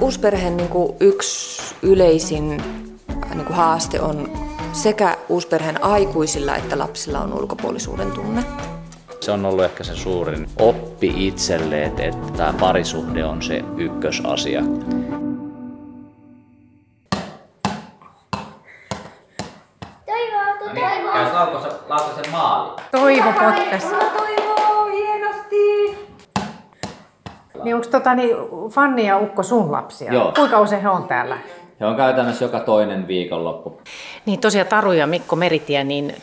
Uusperheen niin kuin yksi yleisin niin kuin haaste on sekä uusperheen aikuisilla että lapsilla on ulkopuolisuuden tunne. Se on ollut ehkä se suurin oppi itselle, että, että tämä parisuhde on se ykkösasia. Toivo, toivo. Käy Laukasen maali. Toivo potkas. Toivo, hienosti! Niin onko tota, niin, Fanni ja Ukko sun lapsia? Joo. Kuinka usein he on täällä? He on käytännössä joka toinen viikonloppu. Niin tosiaan Taru ja Mikko Meritie, niin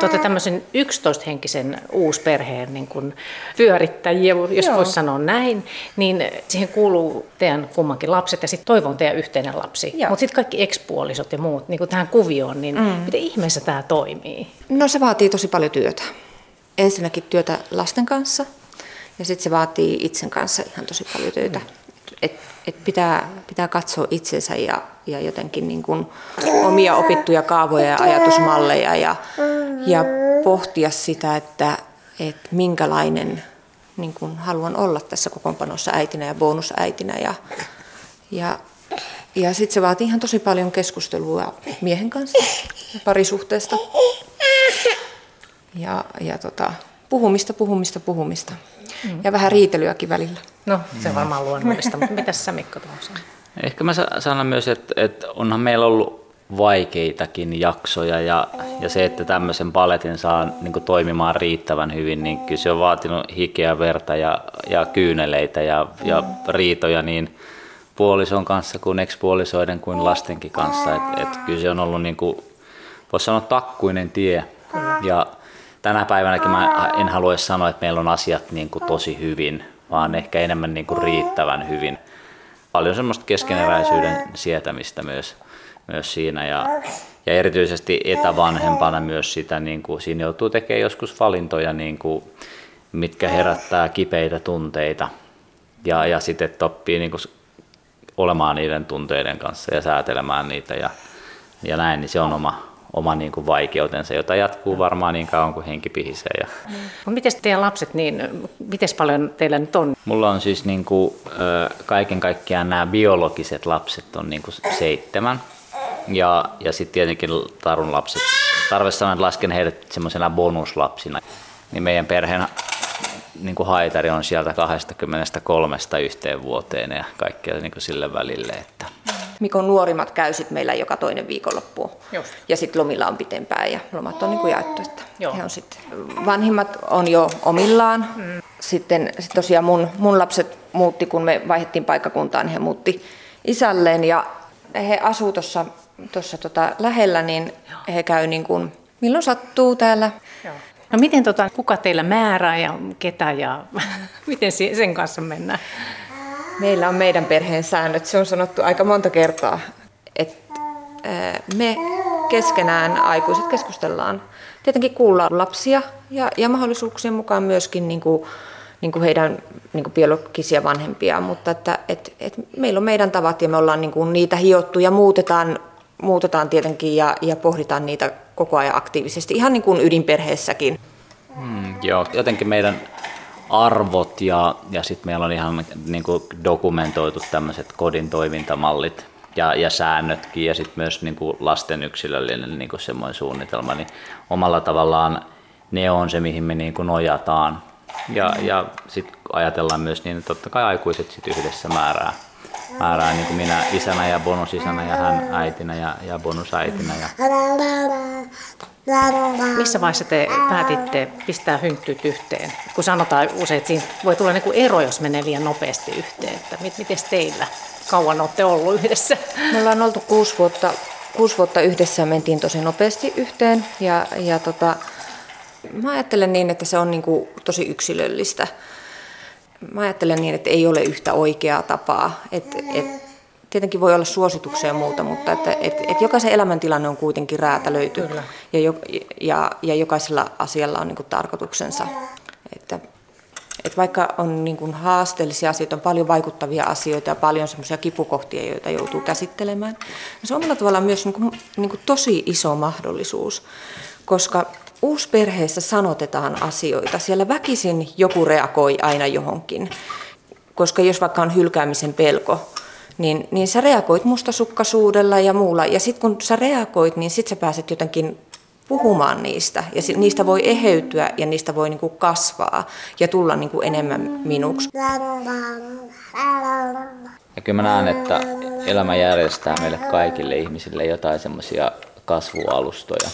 te olette tämmöisen 11-henkisen uusperheen niin kuin pyörittäjiä, jos Joo. voisi sanoa näin, niin siihen kuuluu teidän kummankin lapset ja sitten Toivo on teidän yhteinen lapsi. Mutta sitten kaikki ekspuolisot ja muut niin kuin tähän kuvioon, niin mm. miten ihmeessä tämä toimii? No se vaatii tosi paljon työtä. Ensinnäkin työtä lasten kanssa ja sitten se vaatii itsen kanssa ihan tosi paljon töitä. Et, et pitää, pitää katsoa itsensä ja, ja jotenkin niin kuin omia opittuja kaavoja ja ajatusmalleja ja, ja pohtia sitä, että, että minkälainen niin kuin haluan olla tässä kokoonpanossa äitinä ja bonusäitinä. Ja, ja, ja sitten se vaatii ihan tosi paljon keskustelua miehen kanssa ja parisuhteesta. Ja, ja tota, puhumista, puhumista, puhumista. Mm. Ja vähän riitelyäkin välillä. No, se on varmaan luonnollista, mutta mitäs sä Mikko tuohon sanot? Ehkä mä sa- sanon myös, että, että onhan meillä ollut vaikeitakin jaksoja ja, ja se, että tämmöisen paletin saa niin kuin toimimaan riittävän hyvin, niin kyllä se on vaatinut hikeä, verta ja, ja kyyneleitä ja, ja riitoja niin puolison kanssa kuin ekspuolisoiden kuin lastenkin kanssa. Et, et kyllä se on ollut, niin kuin, voisi sanoa, takkuinen tie. Ja tänä päivänäkin mä en halua sanoa, että meillä on asiat niin kuin tosi hyvin, vaan ehkä enemmän niin kuin riittävän hyvin. Paljon semmoista keskeneräisyyden sietämistä myös, myös siinä ja, ja erityisesti etävanhempana myös sitä, niin kuin, siinä joutuu tekemään joskus valintoja, niin kuin, mitkä herättää kipeitä tunteita ja, ja sitten että oppii niin kuin, olemaan niiden tunteiden kanssa ja säätelemään niitä ja, ja näin, niin se on oma, oma niin kuin vaikeutensa, jota jatkuu varmaan niin kauan kuin henki pihisee. Ja Mut miten teidän lapset, niin miten paljon teillä nyt on? Mulla on siis niin kuin, kaiken kaikkiaan nämä biologiset lapset on niin kuin seitsemän. Ja, ja sitten tietenkin Tarun lapset. Tarve sanoa, että lasken heidät semmoisena bonuslapsina. Niin meidän perheen niin kuin haitari on sieltä 23 yhteen vuoteen ja kaikkea niin kuin sille välille. Että. Mikon nuorimmat käy sit meillä joka toinen viikonloppu. Just. Ja sitten lomilla on pitempään ja lomat on niin kuin jaettu. Että Joo. he on sit, vanhimmat on jo omillaan. Mm. Sitten sit tosiaan mun, mun lapset muutti, kun me vaihdettiin paikkakuntaan, niin he muutti isälleen ja he asuu tuossa tossa tota lähellä, niin he käy niin kuin, milloin sattuu täällä. No miten tota, kuka teillä määrää ja ketä ja miten si- sen kanssa mennään? Meillä on meidän perheen säännöt, se on sanottu aika monta kertaa, että me keskenään aikuiset keskustellaan. Tietenkin kuullaan lapsia ja, ja mahdollisuuksien mukaan myöskin niin kuin, niin kuin heidän niin kuin biologisia vanhempia, mutta että, et, et meillä on meidän tavat ja me ollaan niin kuin niitä hiottu ja muutetaan, muutetaan tietenkin ja, ja pohditaan niitä koko ajan aktiivisesti, ihan niin kuin ydinperheessäkin. Mm, joo, jotenkin meidän arvot ja, ja sitten meillä on ihan niin kuin dokumentoitu tämmöiset kodin toimintamallit ja, ja säännötkin ja sitten myös niin kuin lasten yksilöllinen niin kuin semmoinen suunnitelma, niin omalla tavallaan ne on se, mihin me niin kuin nojataan. Ja, ja sitten ajatellaan myös niin, että totta kai aikuiset sit yhdessä määrää, määrää niin kuin minä isänä ja bonusisänä ja hän äitinä ja, ja bonusäitinä. Ja, Missä vaiheessa te päätitte pistää hynttyyt yhteen? Kun sanotaan usein, että siinä voi tulla niin kuin ero, jos menee liian nopeasti yhteen. Että miten teillä? Kauan olette ollut yhdessä? Me ollaan oltu kuusi vuotta, kuusi vuotta yhdessä ja mentiin tosi nopeasti yhteen. Ja, ja tota, mä ajattelen niin, että se on niin kuin tosi yksilöllistä. Mä ajattelen niin, että ei ole yhtä oikeaa tapaa. Et, et, tietenkin voi olla suosituksia ja muuta, mutta että, et, et jokaisen elämäntilanne on kuitenkin räätälöity. Kyllä. Ja, jo, ja, ja jokaisella asialla on niin kuin tarkoituksensa. Että, et vaikka on niin kuin haasteellisia asioita, on paljon vaikuttavia asioita ja paljon semmoisia kipukohtia, joita joutuu käsittelemään, niin se on omalla tavallaan myös niin kuin, niin kuin tosi iso mahdollisuus, koska uusperheessä sanotetaan asioita. Siellä väkisin joku reagoi aina johonkin, koska jos vaikka on hylkäämisen pelko, niin, niin sä reagoit mustasukkaisuudella ja muulla. Ja sitten kun sä reagoit, niin sitten sä pääset jotenkin puhumaan niistä. Ja niistä voi eheytyä ja niistä voi niinku kasvaa ja tulla niinku enemmän minuksi. Ja kyllä mä näen, että elämä järjestää meille kaikille ihmisille jotain semmoisia kasvualustoja.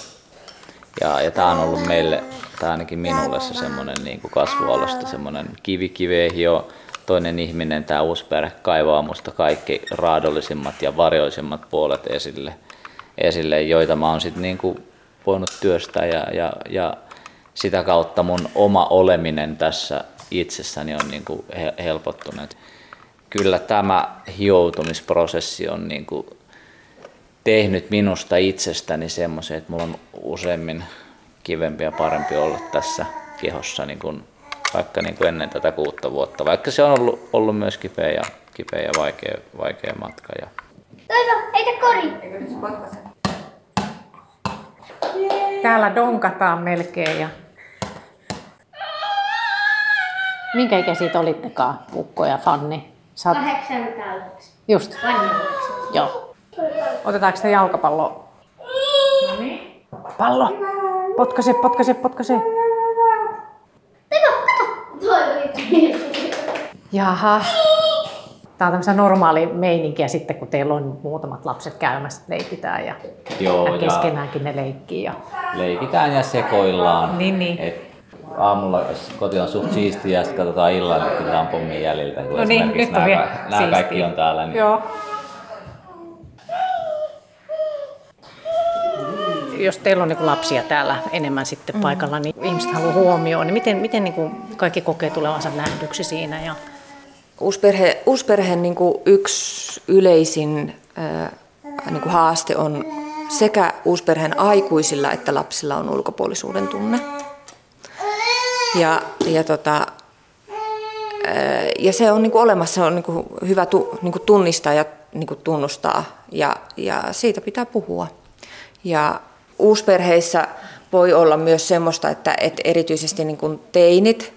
Ja, ja tämä on ollut meille, tai ainakin minulle se semmoinen niin kasvualusta, semmoinen kivi kiveen hio, toinen ihminen, tämä uusi perhe kaivaa musta kaikki raadollisimmat ja varjoisimmat puolet esille, esille joita mä oon sitten niin voinut työstää ja, ja, ja sitä kautta mun oma oleminen tässä itsessäni on niin kuin helpottunut. Kyllä tämä hioutumisprosessi on niin kuin tehnyt minusta itsestäni semmoisen, että mulla on useimmin kivempi ja parempi olla tässä kehossa niin kuin, vaikka niin kuin ennen tätä kuutta vuotta, vaikka se on ollut, ollut myös kipeä ja, kipeä ja vaikea, vaikea matka. Ja... Toivo, heitä kori! Täällä donkataan melkein. Ja... Minkä ikäiset olittekaan, Ukko ja Fanni? Sä oot... 89. Just. Joo. Otetaanko te jalkapallo? No niin. Pallo. Potkase, potkase, potkase. Jaha. Tämä on tämmöistä normaali meininkiä sitten, kun teillä on muutamat lapset käymässä, leikitään ja, Joo, ja keskenäänkin ne leikkii. Ja... Leikitään ja sekoillaan. Niin, niin. Et aamulla, jos koti on suht siistiä, ja sitten katsotaan illalla, kun kyllä on pommin jäljiltä. No niin, nyt on nämä, nämä kaikki on täällä. Niin Joo. Jos teillä on niin lapsia täällä enemmän sitten mm. paikalla, niin ihmiset haluaa huomioon, niin miten, miten niin kuin kaikki kokee tulevansa nähdyksi siinä? Ja... Uusperhe, uusperheen niin kuin yksi yleisin ää, niin kuin haaste on sekä uusperheen aikuisilla että lapsilla on ulkopuolisuuden tunne. Ja, ja, tota, ja se on niin kuin olemassa, se on niin kuin hyvä tu, niin kuin tunnistaa ja niin kuin tunnustaa ja, ja siitä pitää puhua. Ja uusperheissä voi olla myös semmoista, että, että erityisesti niin kuin teinit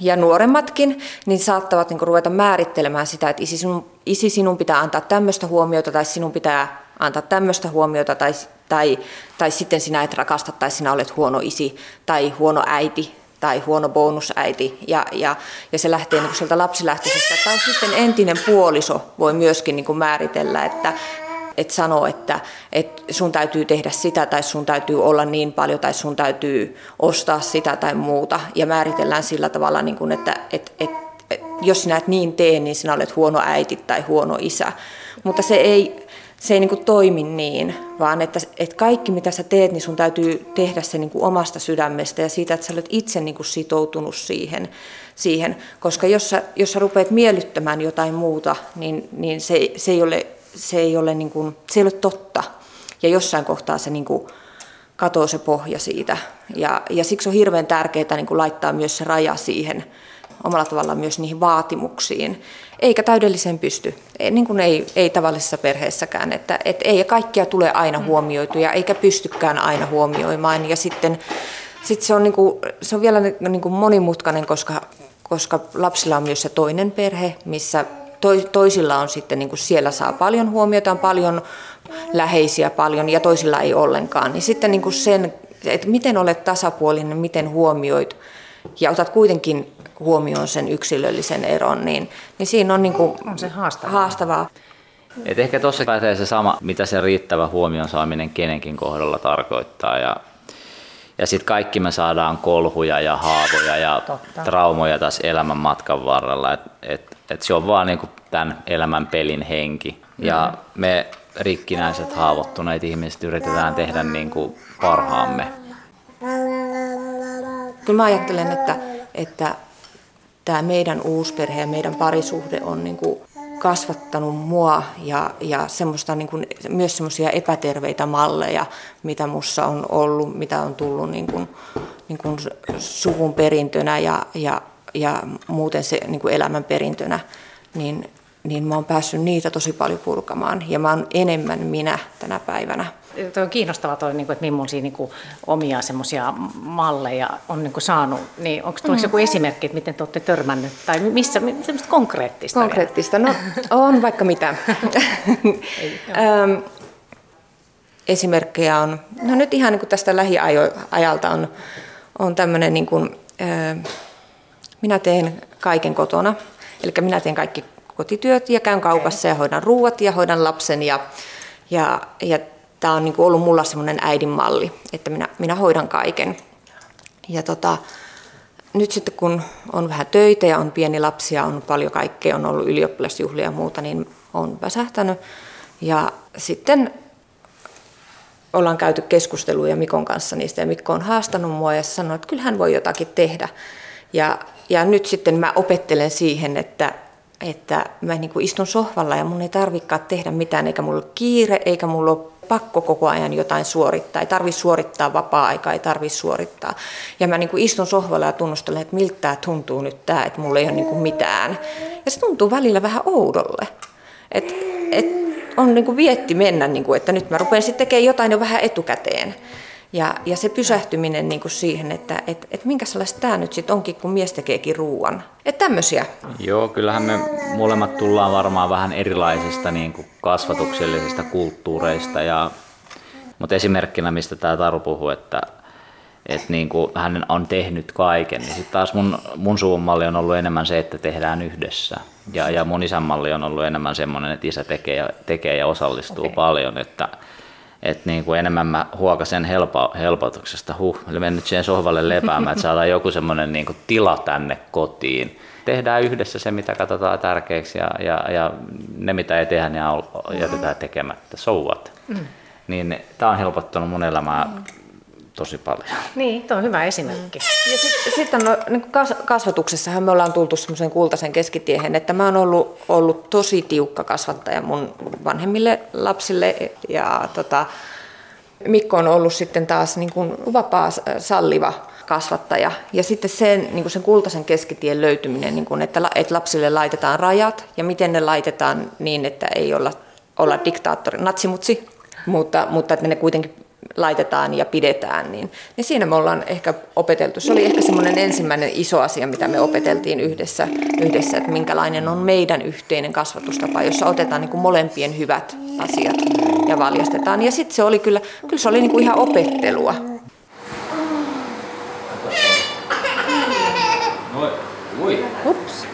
ja nuoremmatkin, niin saattavat niin kuin ruveta määrittelemään sitä, että isi sinun, isi sinun pitää antaa tämmöistä huomiota tai sinun pitää antaa tämmöistä huomiota tai, tai, tai sitten sinä et rakasta tai sinä olet huono isi tai huono äiti tai huono bonusäiti ja, ja, ja se lähtee niin sieltä lapsilähtöisestä. Tai sitten entinen puoliso voi myöskin niin kuin määritellä, että et sano, että et sun täytyy tehdä sitä tai sun täytyy olla niin paljon tai sun täytyy ostaa sitä tai muuta. Ja määritellään sillä tavalla, niin kuin, että et, et, et, jos sinä et niin tee, niin sinä olet huono äiti tai huono isä. Mutta se ei, se ei niin kuin toimi niin, vaan että, että kaikki mitä sä teet, niin sun täytyy tehdä se niin kuin omasta sydämestä ja siitä, että sä olet itse niin kuin sitoutunut siihen. siihen. Koska jos sä, jos sä rupeat miellyttämään jotain muuta, niin, niin se, se ei ole se ei ole, niin kuin, se ei ole totta. Ja jossain kohtaa se niin kuin, katoo se pohja siitä. Ja, ja siksi on hirveän tärkeää niin kuin, laittaa myös se raja siihen omalla tavallaan myös niihin vaatimuksiin. Eikä täydelliseen pysty, ei, niin kuin ei, ei tavallisessa perheessäkään. Että, et ei kaikkia tule aina huomioituja, eikä pystykään aina huomioimaan. Ja sitten sit se, on, niin kuin, se on vielä niin kuin monimutkainen, koska, koska lapsilla on myös se toinen perhe, missä toisilla on sitten, niin kuin siellä saa paljon huomiota, on paljon läheisiä paljon ja toisilla ei ollenkaan. Niin sitten niin kuin sen, että miten olet tasapuolinen, miten huomioit ja otat kuitenkin huomioon sen yksilöllisen eron, niin, niin siinä on, niin kuin On se haastavaa. haastavaa. Et ehkä tuossa pätee se sama, mitä se riittävä huomion saaminen kenenkin kohdalla tarkoittaa. Ja, ja sitten kaikki me saadaan kolhuja ja haavoja ja Totta. traumoja tässä elämän matkan varrella. Et, et, et se on vaan niinku tämän elämän pelin henki. Ja me rikkinäiset haavoittuneet ihmiset yritetään tehdä niinku parhaamme. Kyllä mä ajattelen, että, että tämä meidän uusperhe ja meidän parisuhde on niin kuin kasvattanut mua ja, ja semmoista niin kuin, myös semmoisia epäterveitä malleja, mitä mussa on ollut, mitä on tullut niin kuin, niin kuin suvun perintönä ja, ja, ja muuten se niin kuin elämän perintönä, niin, niin mä oon päässyt niitä tosi paljon purkamaan ja mä oon enemmän minä tänä päivänä. Tuo on kiinnostavaa, toi, niin kuin, että millaisia niin kuin, omia semmoisia malleja on niin kuin, saanut. Niin onko tuossa mm. joku esimerkki, että miten te olette törmännyt? Tai missä semmoista konkreettista? Konkreettista? No on vaikka mitä. Esimerkkejä on, no nyt ihan niin kuin tästä lähiajalta on, on tämmöinen, niin kuin, minä teen kaiken kotona. Eli minä teen kaikki kotityöt ja käyn kaupassa ja hoidan ruuat ja hoidan lapsen ja, ja, ja tämä on niin kuin ollut mulla semmoinen äidin malli, että minä, minä hoidan kaiken. Ja tota, nyt sitten kun on vähän töitä ja on pieni lapsi ja on paljon kaikkea, on ollut ylioppilasjuhlia ja muuta, niin on väsähtänyt. Ja sitten ollaan käyty keskusteluja Mikon kanssa niistä ja Mikko on haastanut mua ja sanonut, että kyllä hän voi jotakin tehdä. Ja, ja nyt sitten mä opettelen siihen, että, että mä niin kuin istun sohvalla ja mun ei tarvikaan tehdä mitään, eikä mulla ole kiire, eikä mulla ole pakko koko ajan jotain suorittaa. Ei tarvitse suorittaa vapaa-aikaa, ei tarvitse suorittaa. Ja mä niin kuin istun sohvalla ja tunnustelen, että miltä tämä tuntuu nyt tämä, että mulla ei ole niin kuin mitään. Ja se tuntuu välillä vähän oudolle. Et, et on niin kuin vietti mennä, niin kuin, että nyt mä rupean sitten tekemään jotain jo vähän etukäteen. Ja, ja se pysähtyminen niin kuin siihen, että et, et minkä sellaista tämä nyt sitten onkin, kun mies tekeekin ruuan. Että tämmöisiä. Joo, kyllähän me molemmat tullaan varmaan vähän erilaisista niin kuin kasvatuksellisista kulttuureista. Ja, mutta esimerkkinä, mistä tämä Taru puhuu, että että niin kuin hän on tehnyt kaiken, niin sitten taas mun, mun suvun malli on ollut enemmän se, että tehdään yhdessä. Ja, ja mun isän malli on ollut enemmän semmoinen, että isä tekee ja, tekee ja osallistuu okay. paljon, että että niin kuin enemmän mä huokasen helpo, helpotuksesta, huh, eli menen nyt siihen sohvalle lepäämään, että saadaan joku semmoinen niin tila tänne kotiin. Tehdään yhdessä se, mitä katsotaan tärkeäksi ja, ja, ja ne, mitä ei tehdä, niin jätetään tekemättä. So what? Mm. Niin tämä on helpottanut mun elämää mm tosi paljon. Niin, tuo on hyvä esimerkki. Mm. Ja sitten sit no, niin kasvatuksessahan me ollaan tultu semmoisen kultaisen keskitiehen, että mä oon ollut, ollut tosi tiukka kasvattaja mun vanhemmille lapsille ja tota, Mikko on ollut sitten taas niin kuin vapaa salliva kasvattaja. Ja sitten sen, niin kuin sen kultaisen keskitien löytyminen, niin kuin, että, että lapsille laitetaan rajat ja miten ne laitetaan niin, että ei olla, olla diktaattori, natsimutsi, mutta, mutta että ne kuitenkin laitetaan ja pidetään, niin, niin siinä me ollaan ehkä opeteltu. Se oli ehkä semmoinen ensimmäinen iso asia, mitä me opeteltiin yhdessä, yhdessä että minkälainen on meidän yhteinen kasvatustapa, jossa otetaan niin kuin molempien hyvät asiat ja valjastetaan. Ja sitten se oli kyllä, kyllä se oli niin kuin ihan opettelua. Ups.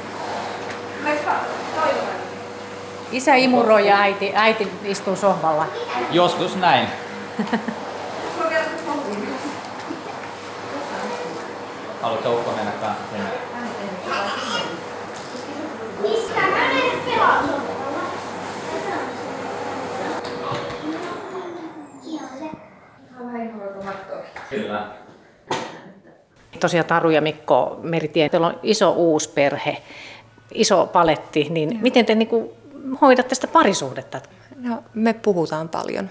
Isä imuroi ja äiti, äiti istuu sohvalla. Joskus näin. Haluatko Ukko mennä kanssa sinne? Mistä mä en Kyllä. Tosiaan Taru ja Mikko Meritien, teillä on iso uusi perhe, iso paletti, niin miten te niin kuin hoidatte sitä parisuhdetta? No, me puhutaan paljon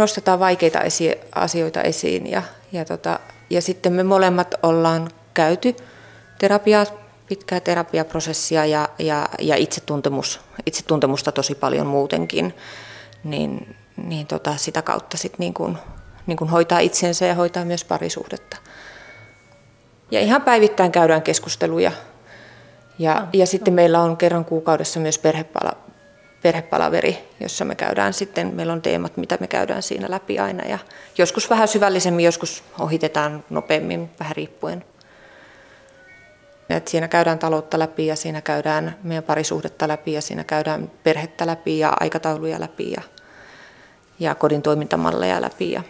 nostetaan vaikeita esi- asioita esiin ja, ja, tota, ja sitten me molemmat ollaan käyty terapiaa, pitkää terapiaprosessia ja, ja, ja itsetuntemus, itsetuntemusta tosi paljon muutenkin, niin, niin tota, sitä kautta sit niin kun, niin kun hoitaa itsensä ja hoitaa myös parisuhdetta. Ja ihan päivittäin käydään keskusteluja. Ja, no, ja sitten meillä on kerran kuukaudessa myös perhepala, perhepalaveri, jossa me käydään sitten, meillä on teemat, mitä me käydään siinä läpi aina. Ja joskus vähän syvällisemmin, joskus ohitetaan nopeammin, vähän riippuen. Et siinä käydään taloutta läpi ja siinä käydään meidän parisuhdetta läpi ja siinä käydään perhettä läpi ja aikatauluja läpi ja, ja kodin toimintamalleja läpi. Ja.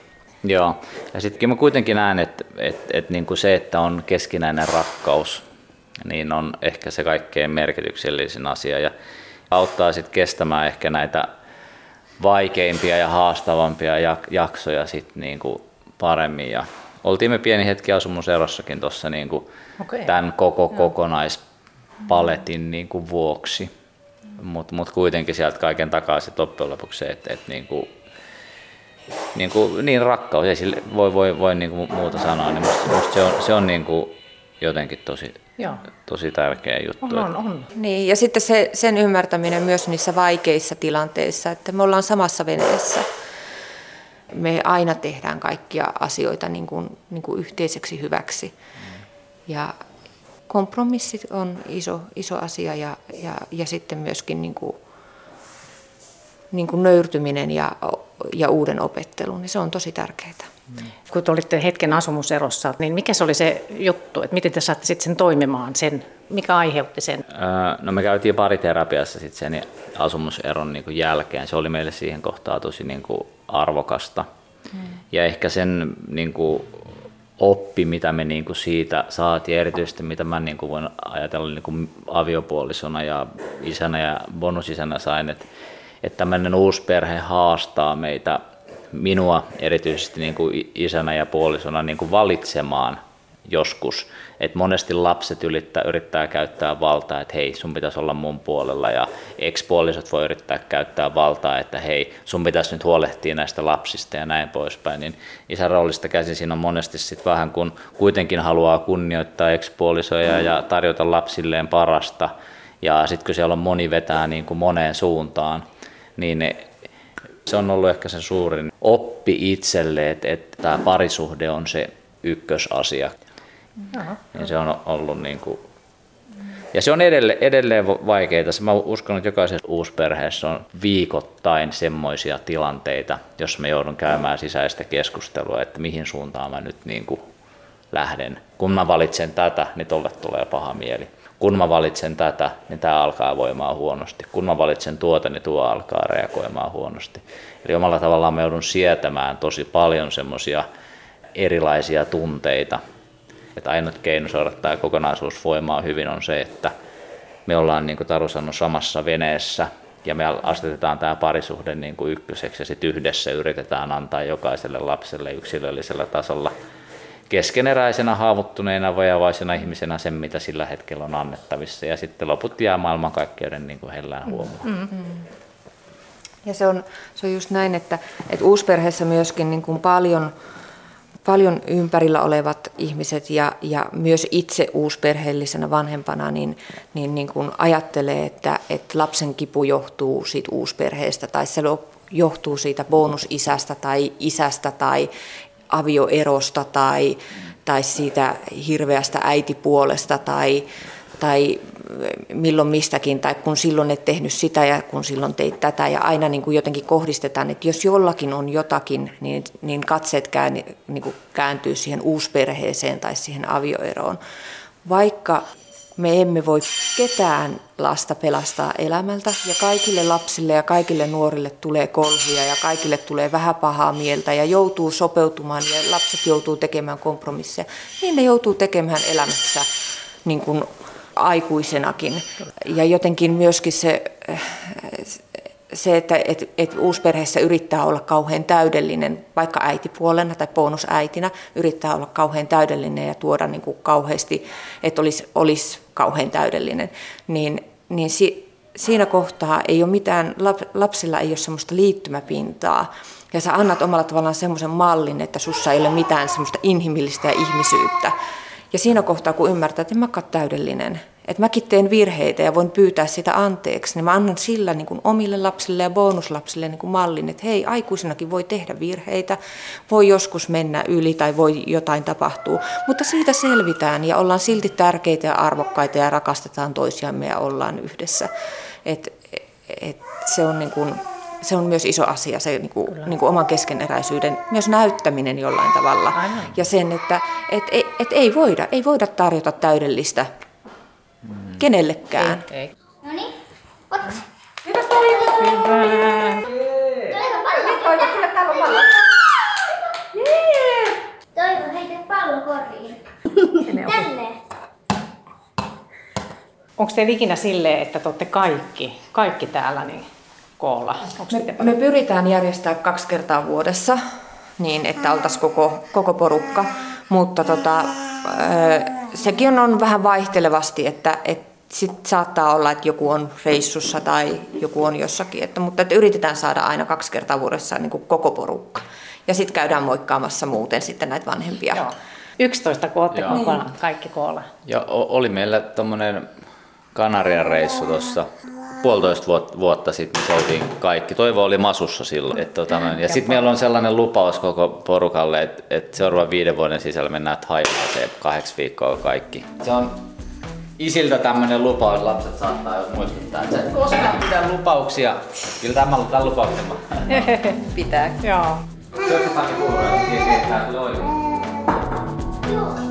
Joo, ja sitten mä kuitenkin näen, että, että, että niin kuin se, että on keskinäinen rakkaus, niin on ehkä se kaikkein merkityksellisin asia. Ja auttaa sitten kestämään ehkä näitä vaikeimpia ja haastavampia jaksoja sit niinku paremmin. Ja oltiin me pieni hetki asumuserossakin tuossa niinku okay. tämän koko kokonaispaletin niinku vuoksi. Mutta mut kuitenkin sieltä kaiken takaa se loppujen lopuksi se, että et niinku, niinku, niin rakkaus, ei sille voi, voi, voi niinku muuta sanoa, niin musta, musta se on, se on niinku jotenkin tosi, Joo. tosi tärkeä juttu. On, on, on. Niin, ja sitten se, sen ymmärtäminen myös niissä vaikeissa tilanteissa, että me ollaan samassa veneessä. Me aina tehdään kaikkia asioita niin kuin, niin kuin yhteiseksi hyväksi. Ja kompromissit on iso, iso asia ja, ja, ja sitten myöskin niin kuin, niin kuin nöyrtyminen ja, ja uuden opettelu, niin se on tosi tärkeää. Kun te olitte hetken asumuserossa, niin mikä se oli se juttu, että miten te saatte sitten sen toimimaan, sen, mikä aiheutti sen? Öö, No me käytiin pariterapiassa sit sen asumuseron niin kuin jälkeen. Se oli meille siihen kohtaan tosi niin kuin arvokasta. Ja ehkä sen niin kuin oppi, mitä me niin kuin siitä saatiin, erityisesti mitä mä niin kuin voin ajatella niin kuin aviopuolisona ja isänä ja bonusisänä sain, että, että tämmöinen uusi perhe haastaa meitä, minua erityisesti niin kuin isänä ja puolisona niin kuin valitsemaan joskus, että monesti lapset yrittää, yrittää käyttää valtaa, että hei, sun pitäisi olla mun puolella ja ex-puolisot voi yrittää käyttää valtaa, että hei, sun pitäisi nyt huolehtia näistä lapsista ja näin poispäin, niin isän roolista käsin siinä on monesti sitten vähän kun kuitenkin haluaa kunnioittaa ex-puolisoja ja tarjota lapsilleen parasta ja sitten kun siellä on moni vetää niin kuin moneen suuntaan, niin se on ollut ehkä se suurin oppi itselle, että, että tämä parisuhde on se ykkösasia. Niin se on ollut niin kuin ja se on edelleen, edelleen vaikeaa. Mä uskon, että jokaisessa uusperheessä on viikoittain semmoisia tilanteita, jos me joudun käymään sisäistä keskustelua, että mihin suuntaan mä nyt niin kuin lähden. Kun mä valitsen tätä, niin tolle tulee paha mieli. Kun mä valitsen tätä, niin tämä alkaa voimaan huonosti. Kun mä valitsen tuota, niin tuo alkaa reagoimaan huonosti. Eli omalla tavallaan mä joudun sietämään tosi paljon semmoisia erilaisia tunteita, että ainut keino saada tämä kokonaisuus voimaan hyvin on se, että me ollaan, niin kuin Taru sanoi, samassa veneessä ja me asetetaan tämä parisuhde niin kuin ykköseksi ja sitten yhdessä yritetään antaa jokaiselle lapselle yksilöllisellä tasolla keskeneräisenä, haavoittuneena, vajavaisena ihmisenä sen, mitä sillä hetkellä on annettavissa. Ja sitten loput jää maailmankaikkeuden niin kuin hellään huomaan. Ja se on, se on just näin, että, että uusperheessä myöskin niin kuin paljon, paljon ympärillä olevat ihmiset ja, ja myös itse uusperheellisenä vanhempana niin, niin, niin kuin ajattelee, että, että lapsen kipu johtuu siitä uusperheestä tai se johtuu siitä bonusisästä tai isästä tai avioerosta tai, tai siitä hirveästä äitipuolesta tai, tai milloin mistäkin, tai kun silloin et tehnyt sitä ja kun silloin teit tätä, ja aina niin kuin jotenkin kohdistetaan, että jos jollakin on jotakin, niin, niin katseet kään, niin kuin kääntyy siihen uusperheeseen tai siihen avioeroon. Vaikka me emme voi ketään lasta pelastaa elämältä ja kaikille lapsille ja kaikille nuorille tulee kolhuja ja kaikille tulee vähän pahaa mieltä ja joutuu sopeutumaan ja lapset joutuu tekemään kompromisseja, niin ne joutuu tekemään elämässä niin kuin aikuisenakin. Ja jotenkin myöskin se, se että et, et uusperheessä yrittää olla kauhean täydellinen, vaikka äitipuolena tai bonusäitinä yrittää olla kauhean täydellinen ja tuoda niin kuin kauheasti, että olisi, olisi kauhean täydellinen, niin, niin si, siinä kohtaa ei ole mitään, lapsilla ei ole semmoista liittymäpintaa. Ja sä annat omalla tavallaan semmoisen mallin, että sussa ei ole mitään semmoista inhimillistä ja ihmisyyttä. Ja siinä kohtaa, kun ymmärtää, että en mä täydellinen, että mäkin teen virheitä ja voin pyytää sitä anteeksi, niin mä annan sillä niin kuin omille lapsille ja bonuslapsille niin kuin mallin, että hei, aikuisenakin voi tehdä virheitä, voi joskus mennä yli tai voi jotain tapahtua, mutta siitä selvitään ja ollaan silti tärkeitä ja arvokkaita ja rakastetaan toisiamme ja ollaan yhdessä. Et, et se on niin kuin, se on myös iso asia, se niin kuin, niin kuin oman keskeneräisyyden myös näyttäminen jollain tavalla. Aivan. Ja sen, että et, et, et ei, voida, ei voida tarjota täydellistä kenellekään. Ei. No niin, otas. Hyvä Toivo! Toivo, pallo. Toivo, kyllä täällä on pallo. Toivo, heitä pallo koriin. Onko teillä ikinä silleen, että te olette kaikki, kaikki täällä niin koolla? Me, me pyritään järjestää kaksi kertaa vuodessa niin, että oltaisiin koko, koko porukka, mutta tota, sekin on vähän vaihtelevasti, että, että sit saattaa olla, että joku on reissussa tai joku on jossakin, että, mutta että yritetään saada aina kaksi kertaa vuodessa niin kuin koko porukka. Ja sitten käydään moikkaamassa muuten sitten näitä vanhempia. Joo. 11 kun olette kaikki koolla. Ja oli meillä tommonen Kanarian reissu tuossa puolitoista vuotta, vuotta sitten, niin oltiin kaikki. Toivo oli masussa silloin. Et, tota, noin. ja sitten meillä on sellainen lupaus koko porukalle, että et seuraavan viiden vuoden sisällä mennään Thaimaaseen kahdeksi viikkoa kaikki. Se on isiltä tämmönen lupaus, lapset saattaa jos muistuttaa, että sä et koskaan pitää lupauksia. Kyllä tämä on tämän lupauksen mä. Pitää. Joo. Syöksä Sami kuuluu, että tietää, että. Joo.